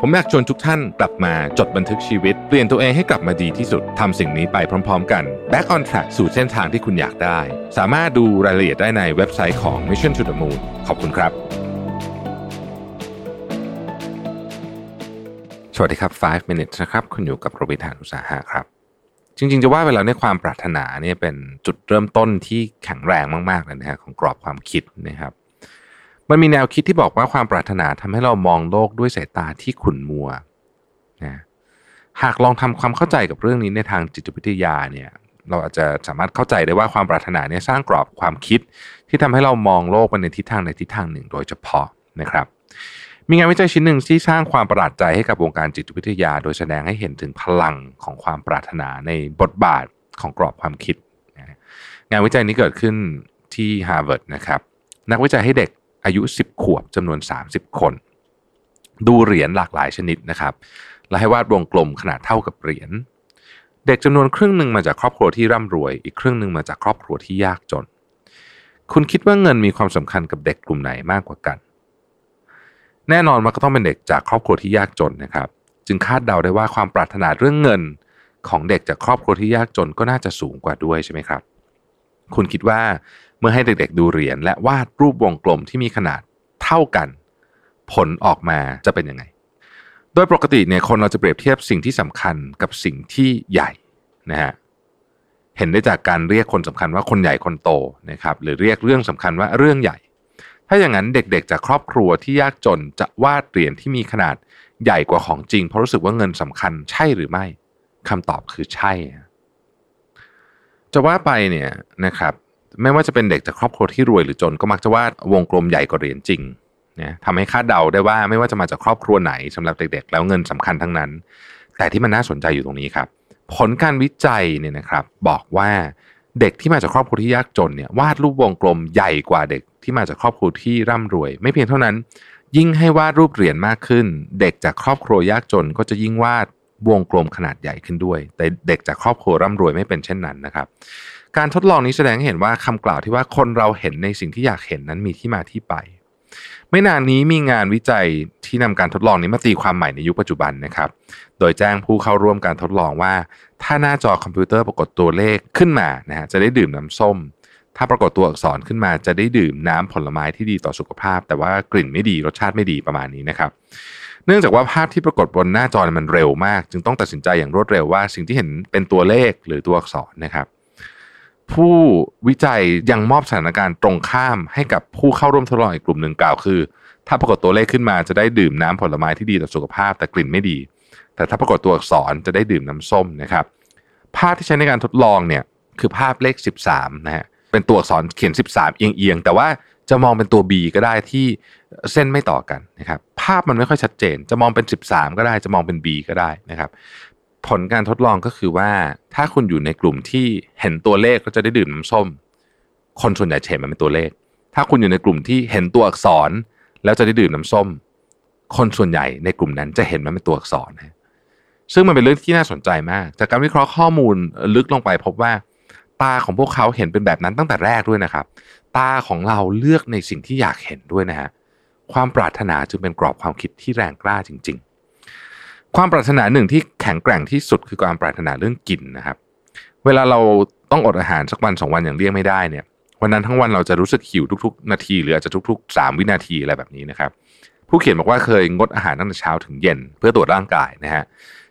ผมอยากชวนทุกท่านกลับมาจดบันทึกชีวิต เปลี่ยนตัวเองให้กลับมาดีที่สุดทำสิ่งนี้ไปพร้อม ๆ กัน Back on Track สู่เส้นทางที่คุณอยากได้ สามารถดูรายละเอียดได้ในเว็บไซต์ของ Mission to the Moon ขอบคุณครับ สวัสดีครับ 5 minutes นะครับ คุณอยู่กับโรบินทานุสาหะครับ จริง ๆ จะว่าเวลาในความปรารถนาเนี่ยเป็นจุดเริ่มต้นที่แข็งแรงมากๆเลยนะฮะของกรอบความคิดนะครับ มันมีแนวคิดที่บอกว่าความปรารถนาทำให้เรามองโลกด้วยสายตาที่ขุ่นมัวนะหากลองทำความเข้าใจกับเรื่องนี้ในทางจิตวิทยาเนี่ยเราอาจจะสามารถเข้าใจได้ว่าความปรารถนาเนี่ยสร้างกรอบความคิด ที่ทำให้เรามองโลกไปในทิศทางในทิศทางหนึ่ง โดยเฉพาะนะครับ มีงานวิจัยชิ้นหนึ่งที่สร้างความประหลาดใจให้กับวงการจิตวิทยา โดยแสดงให้เห็นถึงพลังของความปรารถนาในบทบาทของกรอบความคิด งานวิจัยนี้เกิดขึ้นที่ฮาร์วาร์ดนะครับ นักวิจัยให้เด็ก อายุ 10 ขวบจำนวน 30 คน ดูเหรียญหลากหลายชนิดนะครับ และให้วาดวงกลมขนาดเท่ากับเหรียญ เด็กจำนวนครึ่งหนึ่งมาจากครอบครัวที่ร่ำรวย อีกครึ่งหนึ่งมาจากครอบครัวที่ยากจน คุณคิดว่าเงินมีความสำคัญกับเด็กกลุ่มไหนมากกว่ากัน แน่นอนมันก็ต้องเป็นเด็กจากครอบครัวที่ยากจนนะครับ จึงคาดเดาได้ว่าความปรารถนาเรื่องเงินของเด็กจากครอบครัวที่ยากจนก็น่าจะสูงกว่าด้วยใช่ไหมครับ คุณคิดว่าเมื่อให้เด็กๆดูเหรียญและวาดรูปวงกลมที่มีขนาดเท่ากัน ผลออกมาจะเป็นยังไง โดยปกติเนี่ยคนเราจะเปรียบเทียบสิ่งที่สำคัญกับสิ่งที่ใหญ่นะฮะเห็นได้จากการเรียกคนสำคัญว่าคนใหญ่คนโตนะครับหรือเรียกเรื่องสำคัญว่าเรื่องใหญ่ ถ้าอย่างนั้นเด็กๆ จากครอบครัวที่ยากจนจะวาดเหรียญที่มีขนาดใหญ่กว่าของจริง เพราะรู้สึกว่าเงินสำคัญใช่หรือไม่คำตอบคือใช่ จะว่าไปเนี่ยนะครับไม่ว่าจะเป็นเด็กจากครอบครัวที่รวยหรือจนก็มักจะวาดวงกลมใหญ่กว่าเหรียญจริงนะทำให้คาดเดาได้ว่าไม่ว่าจะมาจากครอบครัวไหนสำหรับเด็กๆ แล้วเงินสำคัญทั้งนั้น แต่ที่มันน่าสนใจอยู่ตรงนี้ครับ ผลการวิจัยเนี่ยนะครับบอกว่าเด็กที่มาจากครอบครัวที่ยากจนเนี่ยวาดรูปวงกลมใหญ่กว่าเด็กที่มาจากครอบครัวที่ร่ำรวย ไม่เพียงเท่านั้น ยิ่งให้วาดรูปเหรียญมากขึ้น เด็กจากครอบครัวยากจนก็จะยิ่งวาด วงกลมขนาดใหญ่ขึ้นด้วย แต่เด็กจากครอบครัวร่ำรวยไม่เป็นเช่นนั้นนะครับ การทดลองนี้แสดงให้เห็นว่าคำกล่าวที่ว่าคนเราเห็นในสิ่งที่อยากเห็นนั้นมีที่มาที่ไป ไม่นานนี้มีงานวิจัยที่นำการทดลองนี้มาตีความใหม่ในยุคปัจจุบันนะครับ โดยแจ้งผู้เข้าร่วมการทดลองว่า ถ้าหน้าจอคอมพิวเตอร์ปรากฏตัวเลขขึ้นมานะฮะจะได้ดื่มน้ำส้ม ถ้าปรากฏตัวอักษรขึ้นมาจะได้ดื่มน้ำผลไม้ที่ดีต่อสุขภาพ แต่ว่ากลิ่นไม่ดีรสชาติไม่ดีประมาณนี้นะครับ เนื่องจากว่าภาพที่ปรากฏบนหน้าจอมันเร็วมาก จึงต้องตัดสินใจอย่างรวดเร็วว่า สิ่งที่เห็นเป็นตัวเลขหรือตัวอักษรนะครับ ผู้วิจัยยังมอบสถานการณ์ตรงข้ามให้กับผู้เข้าร่วมทดลองอีกกลุ่มหนึ่งกล่าวคือ ถ้าปรากฏตัวเลขขึ้นมาจะได้ดื่มน้ำผลไม้ที่ดีต่อสุขภาพแต่กลิ่นไม่ดี แต่ถ้าปรากฏตัวอักษรจะได้ดื่มน้ำส้มนะครับ ภาพที่ใช้ในการทดลองเนี่ยคือภาพเลข 13นะฮะเป็นตัวอักษรเขียน 13 เอียงๆแต่ว่า จะมองเป็นตัว B ก็ได้ที่เส้นไม่ต่อกันนะครับ ภาพมันไม่ค่อยชัดเจน จะมองเป็น 13 ก็ได้ จะมองเป็น B ก็ได้นะครับ ผลการทดลองก็คือว่า ถ้าคุณอยู่ในกลุ่มที่เห็นตัวเลขก็จะได้ดื่มน้ำส้ม คนส่วนใหญ่เห็นมันเป็นตัวเลข ถ้าคุณอยู่ในกลุ่มที่เห็นตัวอักษร แล้วจะได้ดื่มน้ำส้ม คนส่วนใหญ่ในกลุ่มนั้นจะเห็นมันเป็นตัวอักษรนะซึ่งมันเป็นเรื่องที่น่าสนใจมาก จากการวิเคราะห์ข้อมูลลึกลงไปพบว่า ตาของพวกเขาเห็นเป็นแบบนั้นตั้งแต่แรกด้วยนะครับ ตาของเราเลือกในสิ่งที่อยากเห็นด้วยนะฮะความปรารถนาจึงเป็นกรอบความคิดที่แรงกล้าจริง ๆ ความปรารถนาหนึ่งที่แข็งแกร่งที่สุดคือความปรารถนาเรื่องกินนะครับ เวลาเราต้องอดอาหารสักวันสองวันอย่างเลี่ยงไม่ได้เนี่ยวันนั้นทั้งวันเราจะรู้สึกหิวทุก ๆ นาทีหรืออาจจะทุกๆ 3 วินาทีอะไรแบบนี้นะครับ ผู้เขียนบอกว่าเคยงดอาหารตั้งแต่เช้าถึงเย็น เพื่อตรวจร่างกายนะฮะ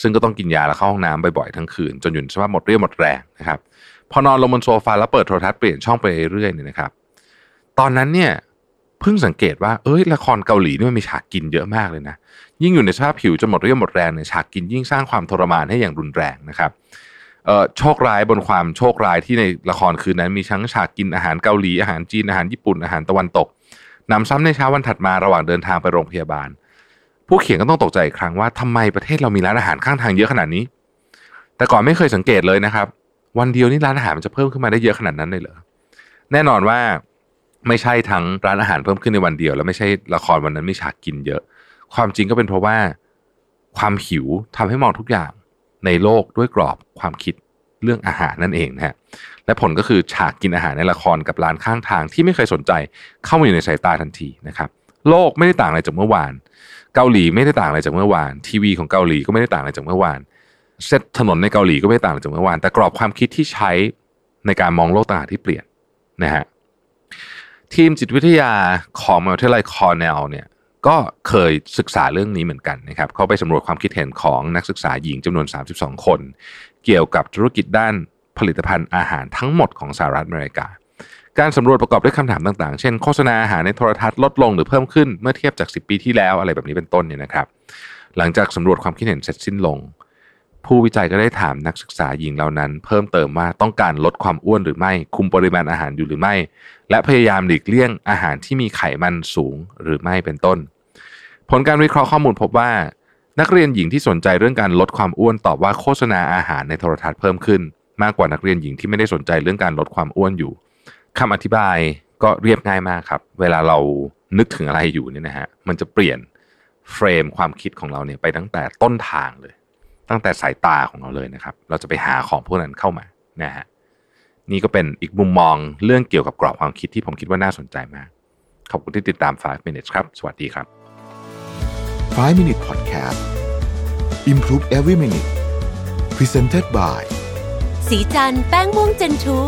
ซึ่งก็ต้องกินยาแล้วเข้าห้องน้ำบ่อยๆทั้งคืน จนหยุดสภาพหมดเรี่ยวหมดแรงนะครับ พอนอนลงบนโซฟาแล้วเปิดโทรทัศน์เปลี่ยนช่องไปเรื่อยๆเนี่ยนะครับ ตอนนั้นเนี่ยเพิ่งสังเกตว่าเอ้ยละครเกาหลีนี่มันมีฉากกินเยอะมากเลยนะ ยิ่งอยู่ในสภาพผิวจนหมดเรี่ยวหมดแรงเนี่ยฉากกินยิ่งสร้างความทรมานให้อย่างรุนแรงนะครับเอ่อโชคร้ายบนความโชคร้ายที่ในละครคืนนั้นมีทั้งฉากกินอาหารเกาหลีอาหารจีนอาหารญี่ปุ่นอาหารตะวันตกนำซ้ำในเช้าวันถัดมาระหว่างเดินทางไปโรงพยาบาล ผู้เขียนก็ต้องตกใจอีกครั้งว่าทำไมประเทศเรามีร้านอาหารข้างทางเยอะขนาดนี้ แต่ก่อนไม่เคยสังเกตเลยนะครับ วันเดียวนี่ร้านอาหารมันจะเพิ่มขึ้นมาได้เยอะขนาดนั้นเลยเหรอแน่นอนว่าไม่ใช่ทั้งร้านอาหารเพิ่มขึ้นในวันเดียว แล้วไม่ใช่ละครวันนั้นไม่ฉากกินเยอะ ความจริงก็เป็นเพราะว่าความหิวทำให้มองทุกอย่างในโลกด้วยกรอบความคิดเรื่องอาหารนั่นเองนะฮะและผลก็คือฉากกินอาหารในละครกับร้านข้างทางที่ไม่เคยสนใจเข้ามาอยู่ในสายตาทันทีนะครับ โลกไม่ได้ต่างอะไรจากเมื่อวาน เกาหลีไม่ได้ต่างอะไรจากเมื่อวาน ทีวีของเกาหลีก็ไม่ได้ต่างอะไรจากเมื่อวาน เซตถนนในเกาหลีก็ไม่ต่างจากเมื่อวาน แต่กรอบความคิดที่ใช้ในการมองโลกต่างที่เปลี่ยนนะฮะทีมจิตวิทยาของมหาวิทยาลัยคอร์เนลเนี่ยก็เคยศึกษาเรื่องนี้เหมือนกันนะครับ เขาไปสำรวจความคิดเห็นของนักศึกษาหญิงจำนวน 32 คน เกี่ยวกับธุรกิจด้านผลิตภัณฑ์อาหารทั้งหมดของสหรัฐอเมริกา การสำรวจประกอบด้วยคำถามต่างๆ เช่นโฆษณาอาหารในโทรทัศน์ลดลงหรือเพิ่มขึ้นเมื่อเทียบจาก 10 ปีที่แล้วอะไรแบบนี้เป็นต้นเนี่ยนะครับ หลังจากสำรวจความคิดเห็นเสร็จสิ้นลง ผู้วิจัยก็ได้ถามนักศึกษาหญิงเหล่านั้น เพิ่มเติมว่าต้องการลดความอ้วนหรือไม่ คุมปริมาณอาหารอยู่หรือไม่ และพยายามหลีกเลี่ยงอาหารที่มีไขมันสูงหรือไม่เป็นต้น ผลการวิเคราะห์ข้อมูลพบว่า นักเรียนหญิงที่สนใจเรื่องการลดความอ้วนตอบว่าโฆษณาอาหารในโทรทัศน์เพิ่มขึ้น มากกว่านักเรียนหญิงที่ไม่ได้สนใจเรื่องการลดความอ้วนอยู่คำอธิบายก็เรียบง่ายมากครับ เวลาเรานึกถึงอะไรอยู่เนี่ยนะฮะมันจะเปลี่ยนเฟรมความคิดของเราเนี่ยไปตั้งแต่ต้นทางเลย ตั้งแต่สายตาของเราเลยนะครับ เราจะไปหาของพวกนั้นเข้ามานะฮะนี่ก็เป็นอีกมุมมองเรื่องเกี่ยวกับกรอบความคิดที่ผมคิดว่าน่าสนใจมาก ขอบคุณที่ติดตาม 5 minutes ครับ สวัสดีครับ 5 Minute Podcast Improve Every Minute Presented by สีจันแป้งม่วงเจนทู